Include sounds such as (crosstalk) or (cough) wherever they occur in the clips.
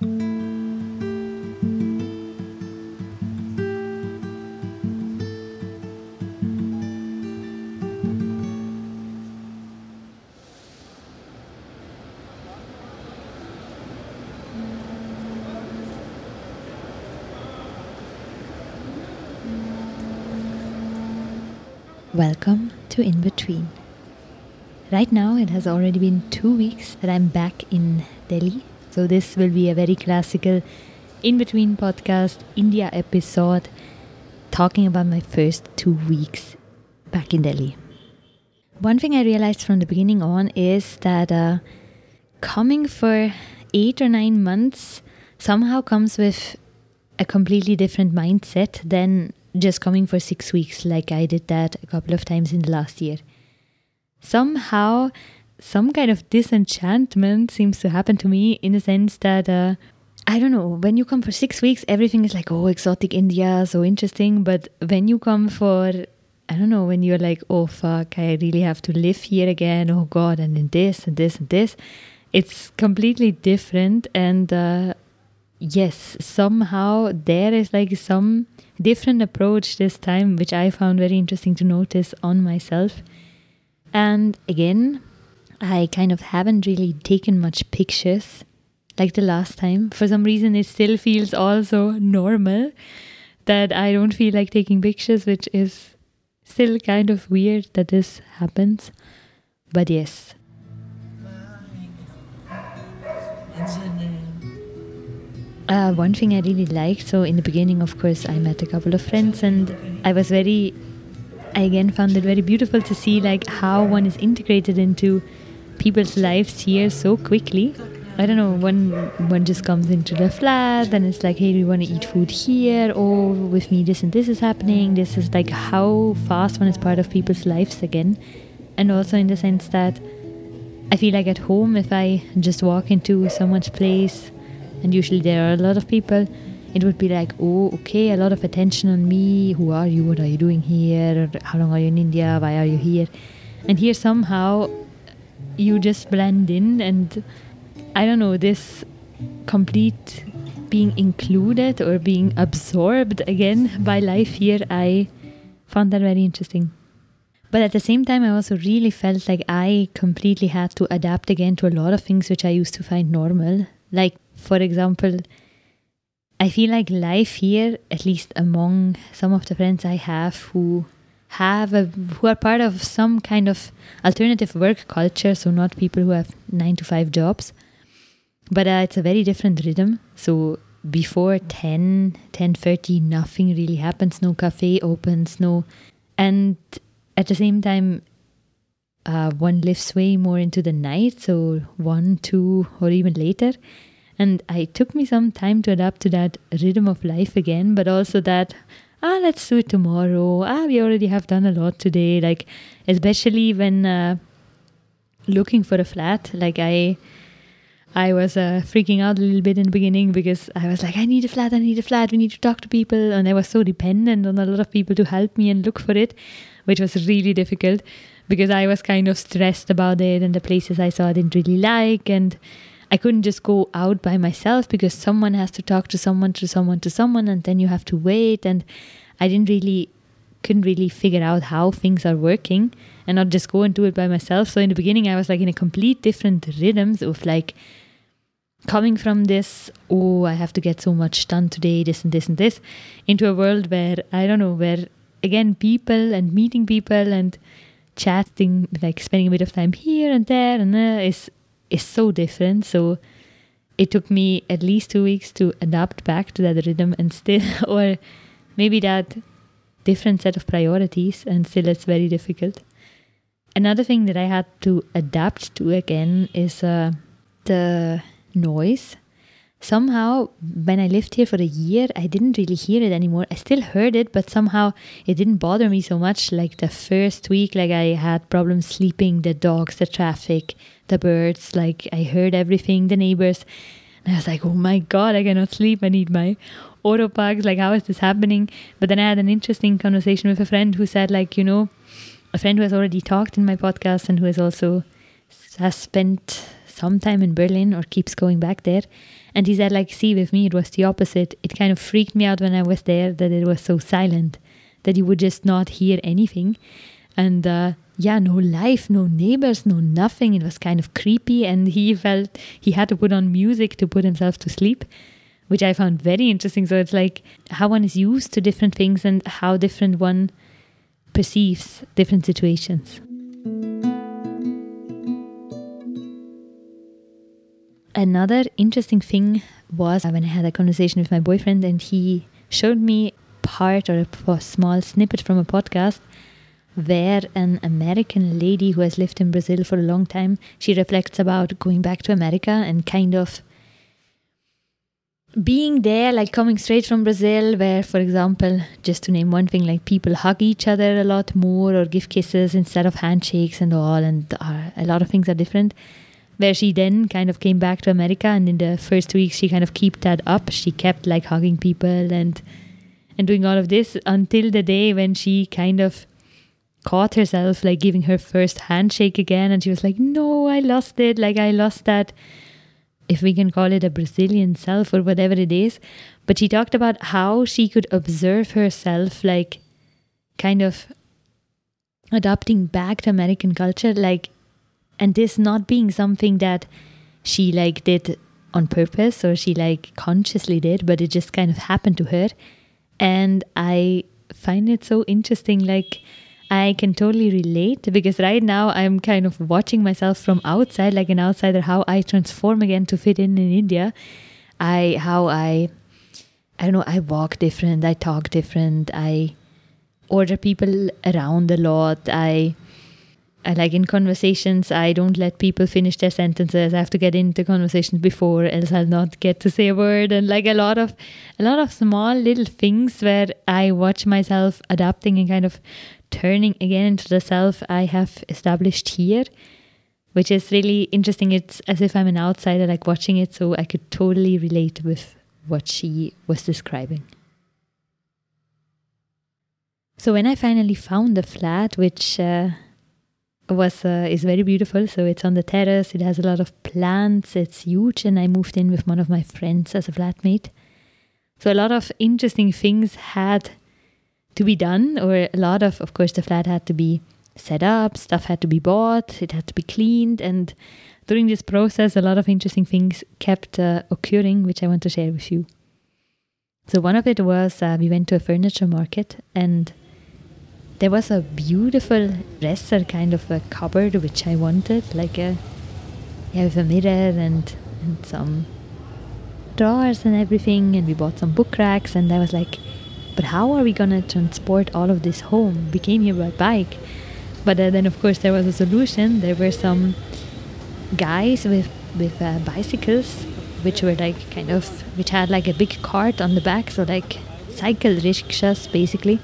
Welcome to In Between. Right now, it has already been two weeks that I'm back in Delhi. So, this will be a very classical In Between podcast, India episode, talking about my first two weeks back in Delhi. One thing I realized from the beginning on is that uh, coming for eight or nine months somehow comes with a completely different mindset than just coming for six weeks, like I did that a couple of times in the last year. Somehow, some kind of disenchantment seems to happen to me in the sense that, uh, I don't know, when you come for six weeks, everything is like, oh, exotic India, so interesting. But when you come for, I don't know, when you're like, oh, fuck, I really have to live here again, oh, God, and then this and this and this, it's completely different. And uh, yes, somehow there is like some different approach this time, which I found very interesting to notice on myself. And again, I kind of haven't really taken much pictures like the last time. For some reason, it still feels also normal that I don't feel like taking pictures, which is still kind of weird that this happens. But yes. Uh, one thing I really liked, so in the beginning, of course, I met a couple of friends, and I was very, I again found it very beautiful to see like how one is integrated into people's lives here so quickly. I don't know, one one just comes into the flat, and it's like, hey, do you want to eat food here? Oh, with me, this and this is happening. This is like how fast one is part of people's lives again, and also in the sense that I feel like at home, if I just walk into someone's place and usually there are a lot of people it would be like oh okay a lot of attention on me who are you what are you doing here how long are you in india why are you here and here somehow you just blend in and i don't know this complete being included or being absorbed again by life here i found that very interesting. But at the same time i also really felt like i completely had to adapt again to a lot of things which i used to find normal. Like for example, I feel like life here, at least among some of the friends I have who have a, who are part of some kind of alternative work culture, so not people who have nine to five jobs, but uh, it's a very different rhythm. So before 10, 10 30, nothing really happens. No cafe opens, no, and at the same time, uh, one lives way more into the night, so one, two, or even later. And I took me some time to adapt to that rhythm of life again, but also that ah let's do it tomorrow. Ah we already have done a lot today. Like especially when uh, looking for a flat, like I I was uh, freaking out a little bit in the beginning because I was like, I need a flat, I need a flat, we need to talk to people. And I was so dependent on a lot of people to help me and look for it, which was really difficult because I was kind of stressed about it and the places I saw I didn't really like. And I couldn't just go out by myself because someone has to talk to someone to someone to someone and then you have to wait and I didn't really couldn't really figure out how things are working and not just go and do it by myself. So in the beginning I was like in a complete different rhythms of like coming from this, oh, I have to get so much done today, this and this and this, into a world where I don't know, where again people and meeting people and chatting, like spending a bit of time here and there and uh, is is so different. So it took me at least two weeks to adapt back to that rhythm and still, (laughs) or maybe that different set of priorities, and still it's very difficult. Another thing that I had to adapt to again is uh, the noise. Somehow, when I lived here for a year, I didn't really hear it anymore. I still heard it, but somehow it didn't bother me so much. Like the first week, like I had problems sleeping, the dogs, the traffic, the birds. Like I heard everything, the neighbors. And I was like, oh my God, I cannot sleep. I need my Ohropax. Like, how is this happening? But then I had an interesting conversation with a friend who said, like, you know, a friend who has already talked in my podcast and who has also has spent sometime in Berlin or keeps going back there. And he said, like, see, with me, it was the opposite. It kind of freaked me out when I was there that it was so silent, that you would just not hear anything. And uh, yeah, no life, no neighbors, no nothing. It was kind of creepy. And he felt he had to put on music to put himself to sleep, which I found very interesting. So it's like how one is used to different things and how different one perceives different situations. Another interesting thing was when I had a conversation with my boyfriend and he showed me part or a small snippet from a podcast where an American lady who has lived in Brazil for a long time, she reflects about going back to America and kind of being there, like coming straight from Brazil, where, for example, just to name one thing, like people hug each other a lot more or give kisses instead of handshakes and all, and a lot of things are different where she then kind of came back to America and in the first week, she kind of kept that up. She kept like hugging people and and doing all of this until the day when she kind of caught herself like giving her first handshake again and she was like, No, I lost it. Like I lost that if we can call it a Brazilian self or whatever it is. But she talked about how she could observe herself like kind of adopting back to American culture, like and this not being something that she like did on purpose or she like consciously did but it just kind of happened to her. And i find it so interesting like i can totally relate because right now i'm kind of watching myself from outside like an outsider how i transform again to fit in in india. I how i i don't know i walk different i talk different i order people around a lot i like in conversations, I don't let people finish their sentences. I have to get into conversations before, else I'll not get to say a word. And like a lot of, a lot of small little things where I watch myself adapting and kind of turning again into the self I have established here, which is really interesting. It's as if I'm an outsider, like watching it, so I could totally relate with what she was describing. So when I finally found the flat, which uh, was uh, is very beautiful. So it's on the terrace. It has a lot of plants. It's huge, and I moved in with one of my friends as a flatmate. So a lot of interesting things had to be done, or a lot of, of course, the flat had to be set up. Stuff had to be bought. It had to be cleaned, and during this process, a lot of interesting things kept uh, occurring, which I want to share with you. So one of it was uh, we went to a furniture market and there was a beautiful dresser kind of a cupboard which I wanted, like a yeah, with a mirror and and some drawers and everything. And we bought some book racks, and I was like, but how are we gonna transport all of this home? We came here by bike, but uh, then of course there was a solution. There were some guys with with uh, bicycles, which were like kind of which had like a big cart on the back, so like cycle rickshaws basically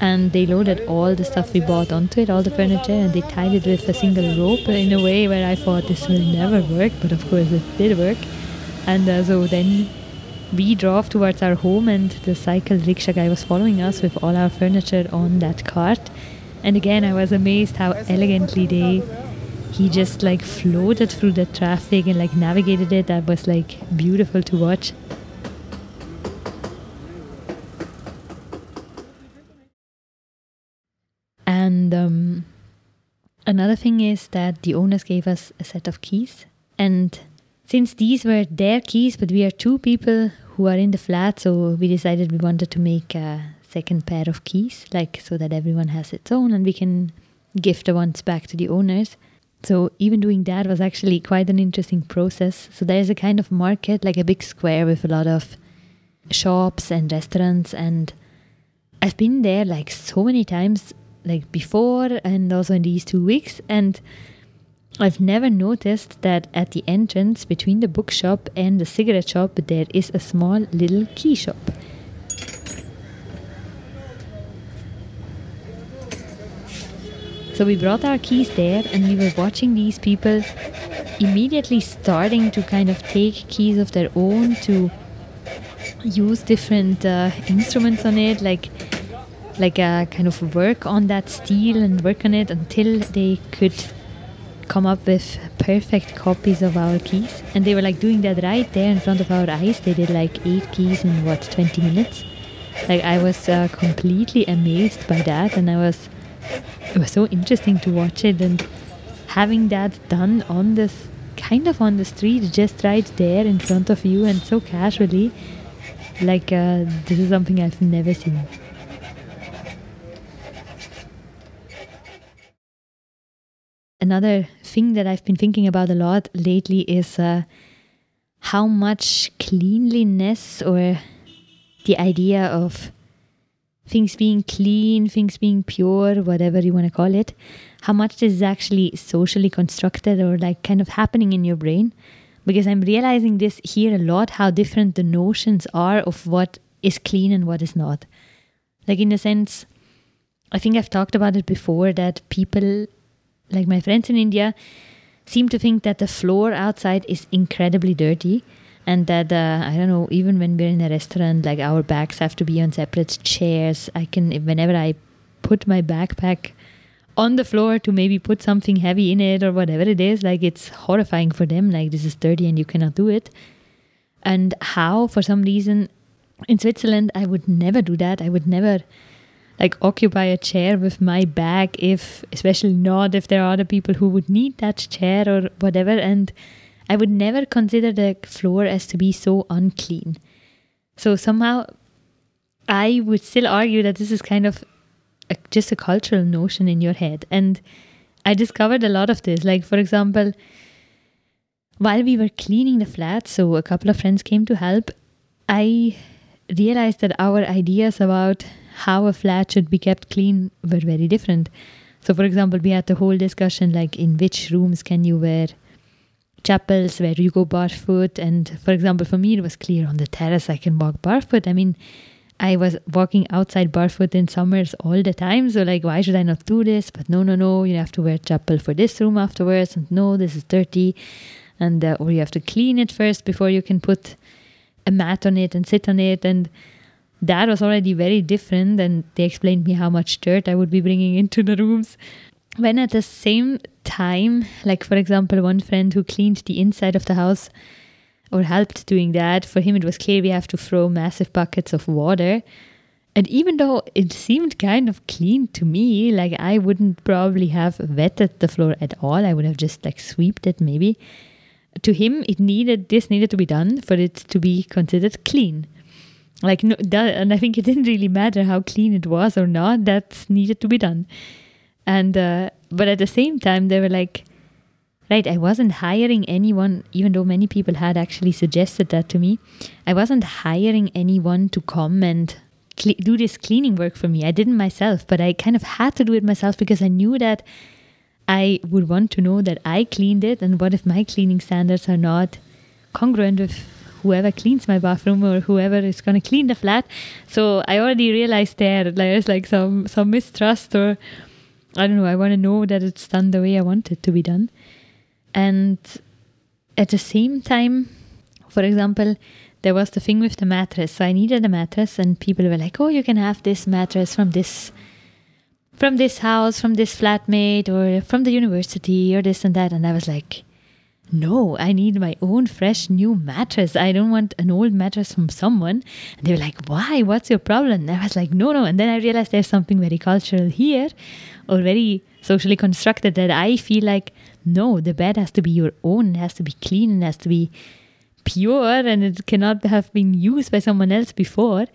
and they loaded all the stuff we bought onto it, all the furniture, and they tied it with a single rope in a way where I thought this will never work, but of course it did work. And uh, so then we drove towards our home, and the cycle rickshaw guy was following us with all our furniture on that cart. And again, I was amazed how elegantly they he just like floated through the traffic and like navigated it. That was like beautiful to watch. And um, another thing is that the owners gave us a set of keys. And since these were their keys, but we are two people who are in the flat, so we decided we wanted to make a second pair of keys, like so that everyone has its own and we can give the ones back to the owners. So even doing that was actually quite an interesting process. So there's a kind of market, like a big square with a lot of shops and restaurants and I've been there like so many times like before and also in these two weeks. And I've never noticed that at the entrance between the bookshop and the cigarette shop, there is a small little key shop. So we brought our keys there and we were watching these people immediately starting to kind of take keys of their own to use different uh, instruments on it, like like a kind of work on that steel and work on it until they could come up with perfect copies of our keys. And they were like doing that right there in front of our eyes. They did like eight keys in what, 20 minutes? Like I was uh, completely amazed by that. And I was, it was so interesting to watch it and having that done on this, kind of on the street, just right there in front of you and so casually. Like uh, this is something I've never seen. Another thing that I've been thinking about a lot lately is uh, how much cleanliness or the idea of things being clean, things being pure, whatever you want to call it, how much this is actually socially constructed or like kind of happening in your brain. Because I'm realizing this here a lot how different the notions are of what is clean and what is not. Like, in a sense, I think I've talked about it before that people like my friends in India, seem to think that the floor outside is incredibly dirty and that uh, I don't know even when we're in a restaurant like our bags have to be on separate chairs. I can whenever I put my backpack on the floor to maybe put something heavy in it or whatever it is like it's horrifying for them like this is dirty and you cannot do it. And how for some reason in Switzerland I would never do that. I would never like occupy a chair with my bag if especially not if there are other people who would need that chair or whatever. And i would never consider the floor as to be so unclean. So somehow i would still argue that this is kind of a, just a cultural notion in your head. And i discovered a lot of this. Like for example while we were cleaning the flat so a couple of friends came to help i realized that our ideas about how a flat should be kept clean were very different. So, for example, we had the whole discussion like in which rooms can you wear chappals where you go barefoot. And for example, for me, it was clear on the terrace I can walk barefoot. I mean, I was walking outside barefoot in summers all the time. So, like, why should I not do this? But no, no, no, you have to wear chappal for this room afterwards. And no, this is dirty. And, uh, or you have to clean it first before you can put a mat on it and sit on it. And, that was already very different and they explained me how much dirt i would be bringing into the rooms. When at the same time like for example one friend who cleaned the inside of the house or helped doing that for him it was clear we have to throw massive buckets of water. And even though it seemed kind of clean to me like i wouldn't probably have wetted the floor at all. I would have just like swept it maybe. To him it needed this needed to be done for it to be considered clean like no that, and i think it (laughs) didn't really matter how clean it was or not that's needed to be done. And uh, but at the same time they were like right i wasn't hiring anyone even though many people had actually suggested that to me i wasn't hiring anyone to come and do this cleaning work for me. I didn't myself but i kind of had to do it myself because i knew that i would want to know that i cleaned it and what if my cleaning standards are not congruent with whoever cleans my bathroom or whoever is going to clean the flat. So I already realized there there's like some some mistrust or I don't know. I want to know that it's done the way I want it to be done, and at the same time, for example. There was the thing with the mattress. So I needed a mattress, and people were like, "Oh, you can have this mattress from this from this house, from this flatmate, or from the university, or this and that. And I was like, no, I need my own fresh new mattress. I don't want an old mattress from someone. And they were like, why? What's your problem? And I was like, no, no. And then I realized there's something very cultural here or very socially constructed that I feel like, no, the bed has to be your own. It has to be clean. It has to be pure and it cannot have been used by someone else before.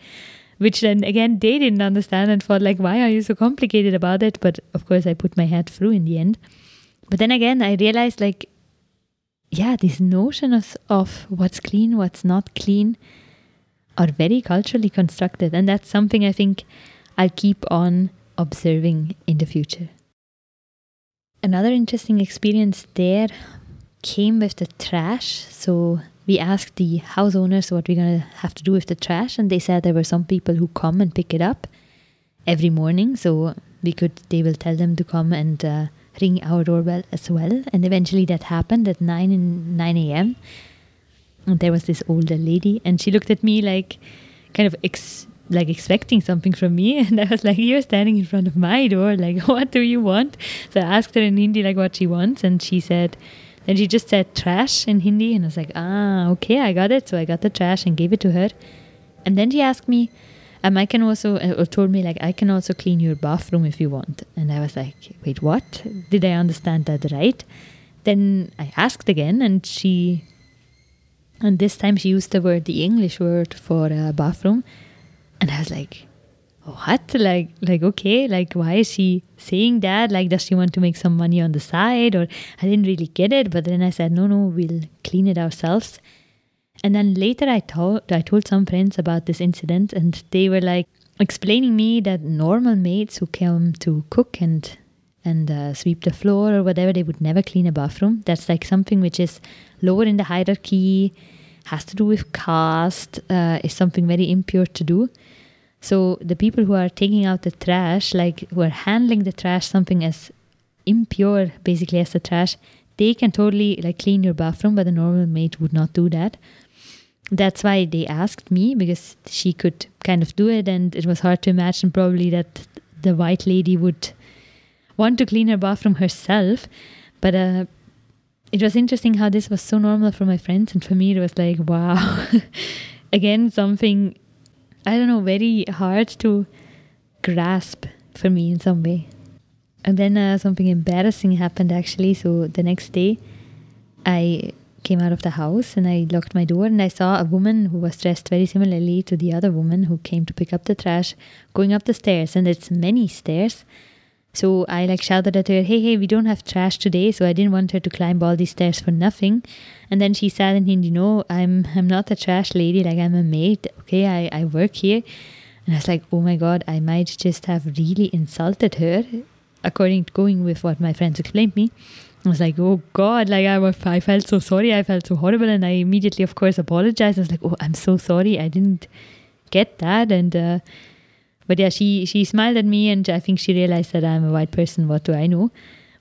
Which then again, they didn't understand and thought, like, why are you so complicated about it? But of course, I put my head through in the end. But then again, I realized, like, yeah, these notions of what's clean, what's not clean are very culturally constructed. And that's something I think I'll keep on observing in the future. Another interesting experience there came with the trash. So we asked the house owners what we're going to have to do with the trash. And they said there were some people who come and pick it up every morning. So we could, they will tell them to come and uh, ring our doorbell as well. And eventually that happened at 9 in 9 a.m. And there was this older lady, and she looked at me like kind of ex- like expecting something from me. (laughs) And i was like you're standing in front of my door. Like (laughs) what do you want? So i asked her in hindi like what she wants. And she said then she just said trash in hindi. And i was like ah okay. I got it. So i got the trash and gave it to her. And then she asked me um, I can also, uh, or told me like, I can also clean your bathroom if you want. And I was like, wait, what? Did I understand that right? Then I asked again, and she, and this time she used the word, the English word for uh, bathroom. And I was like, what? Like, like, okay, like, why is she saying that? Like, does she want to make some money on the side? Or I didn't really get it. But then I said, no, no, we'll clean it ourselves. And then later I told I told some friends about this incident and they were like explaining me that normal maids who come to cook and and uh, sweep the floor or whatever they would never clean a bathroom. That's like something which is lower in the hierarchy, has to do with caste, uh, is something very impure to do. So the people who are taking out the trash, like who are handling the trash, something as impure basically as the trash, they can totally like clean your bathroom, but a normal maid would not do that that's why they asked me because she could kind of do it and it was hard to imagine probably that the white lady would want to clean her bathroom herself. But uh, it was interesting how this was so normal for my friends and for me it was like wow. (laughs) Again something i don't know very hard to grasp for me in some way. And then uh, something embarrassing happened actually. So the next day i came out of the house and I locked my door and I saw a woman who was dressed very similarly to the other woman who came to pick up the trash going up the stairs and it's many stairs. So I like shouted at her, Hey, hey, we don't have trash today, so I didn't want her to climb all these stairs for nothing. And then she said in Hindi, No, I'm I'm not a trash lady, like I'm a maid, okay, I, I work here. And I was like, Oh my god, I might just have really insulted her, according to going with what my friends explained me. I was like, oh God, like I, I felt so sorry. I felt so horrible. And I immediately, of course, apologized. I was like, oh, I'm so sorry. I didn't get that. And, uh, but yeah, she, she smiled at me and I think she realized that I'm a white person. What do I know?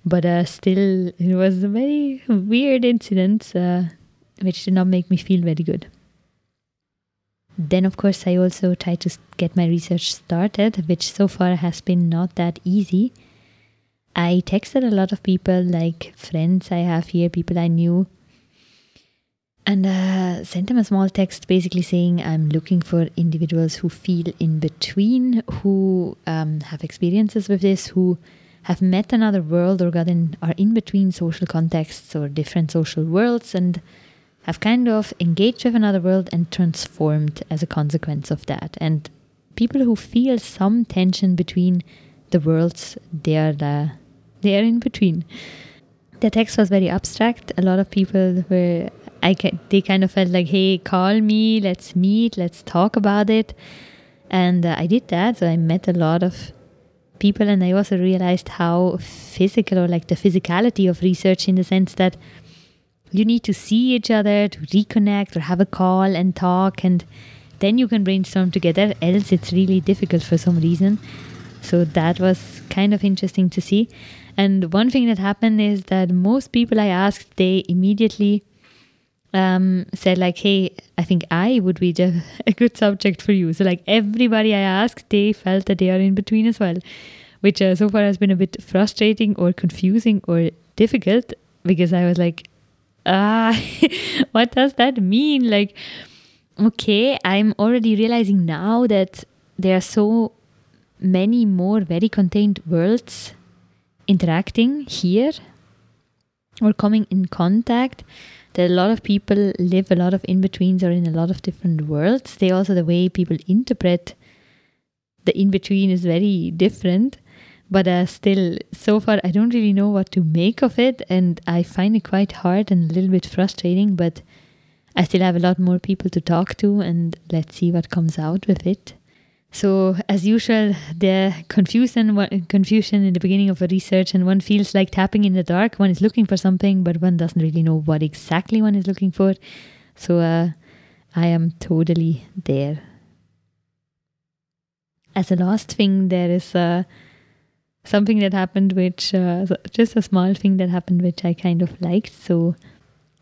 But uh, still, it was a very weird incident, uh, which did not make me feel very good. Then, of course, I also tried to get my research started, which so far has been not that easy I texted a lot of people, like friends I have here, people I knew, and uh, sent them a small text basically saying I'm looking for individuals who feel in between, who um, have experiences with this, who have met another world or gotten are in between social contexts or different social worlds and have kind of engaged with another world and transformed as a consequence of that. And people who feel some tension between the worlds they are the they are in between. The text was very abstract. A lot of people were, I they kind of felt like, hey, call me, let's meet, let's talk about it. And uh, I did that. So I met a lot of people, and I also realized how physical or like the physicality of research in the sense that you need to see each other to reconnect or have a call and talk and then you can brainstorm together else it's really difficult for some reason so that was kind of interesting to see and one thing that happened is that most people I asked, they immediately um, said like, "Hey, I think I would be the, (laughs) a good subject for you." So like everybody I asked, they felt that they are in between as well, which uh, so far has been a bit frustrating or confusing or difficult because I was like, "Ah, (laughs) what does that mean?" Like, okay, I'm already realizing now that there are so many more very contained worlds interacting here or coming in contact that a lot of people live a lot of in betweens or in a lot of different worlds. They also the way people interpret the in between is very different. But uh, still so far i don't really know what to make of it and i find it quite hard and a little bit frustrating but i still have a lot more people to talk to and let's see what comes out with it so, as usual, the confusion confusion in the beginning of a research, and one feels like tapping in the dark. One is looking for something, but one doesn't really know what exactly one is looking for. So, uh, I am totally there. As a last thing, there is uh, something that happened, which uh, just a small thing that happened, which I kind of liked. So,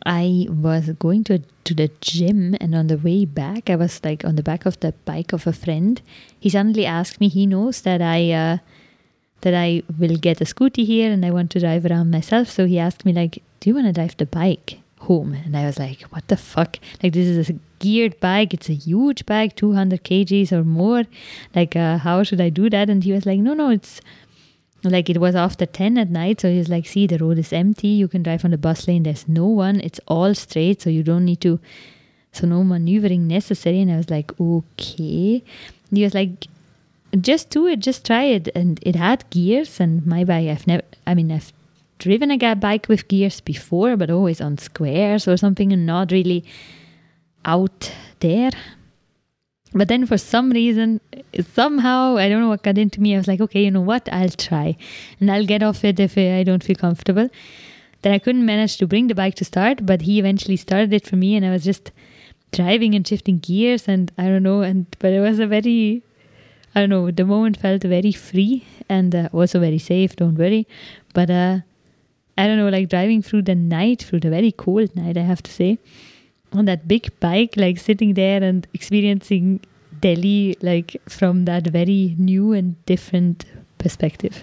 I was going to to the gym, and on the way back, I was like on the back of the bike of a friend. He suddenly asked me. He knows that I uh, that I will get a scooty here, and I want to drive around myself. So he asked me like, "Do you want to drive the bike home?" And I was like, "What the fuck? Like this is a geared bike. It's a huge bike, two hundred kgs or more. Like uh, how should I do that?" And he was like, "No, no, it's." Like it was after 10 at night so he's like see the road is empty. You can drive on the bus lane. There's no one. It's all straight so you don't need to so no maneuvering necessary. And i was like okay. And he was like just do it. Just try it. And it had gears. And my bike i've never i mean i've driven a bike with gears before but always on squares or something and not really out there but then for some reason, somehow, I don't know what got into me. I was like, okay, you know what? I'll try. And I'll get off it if I don't feel comfortable. Then I couldn't manage to bring the bike to start, but he eventually started it for me. And I was just driving and shifting gears. And I don't know. And but it was a very, I don't know, the moment felt very free and uh, also very safe. Don't worry. But uh, I don't know, like driving through the night, through the very cold night, I have to say on that big bike, like sitting there and experiencing Delhi, like from that very new and different perspective.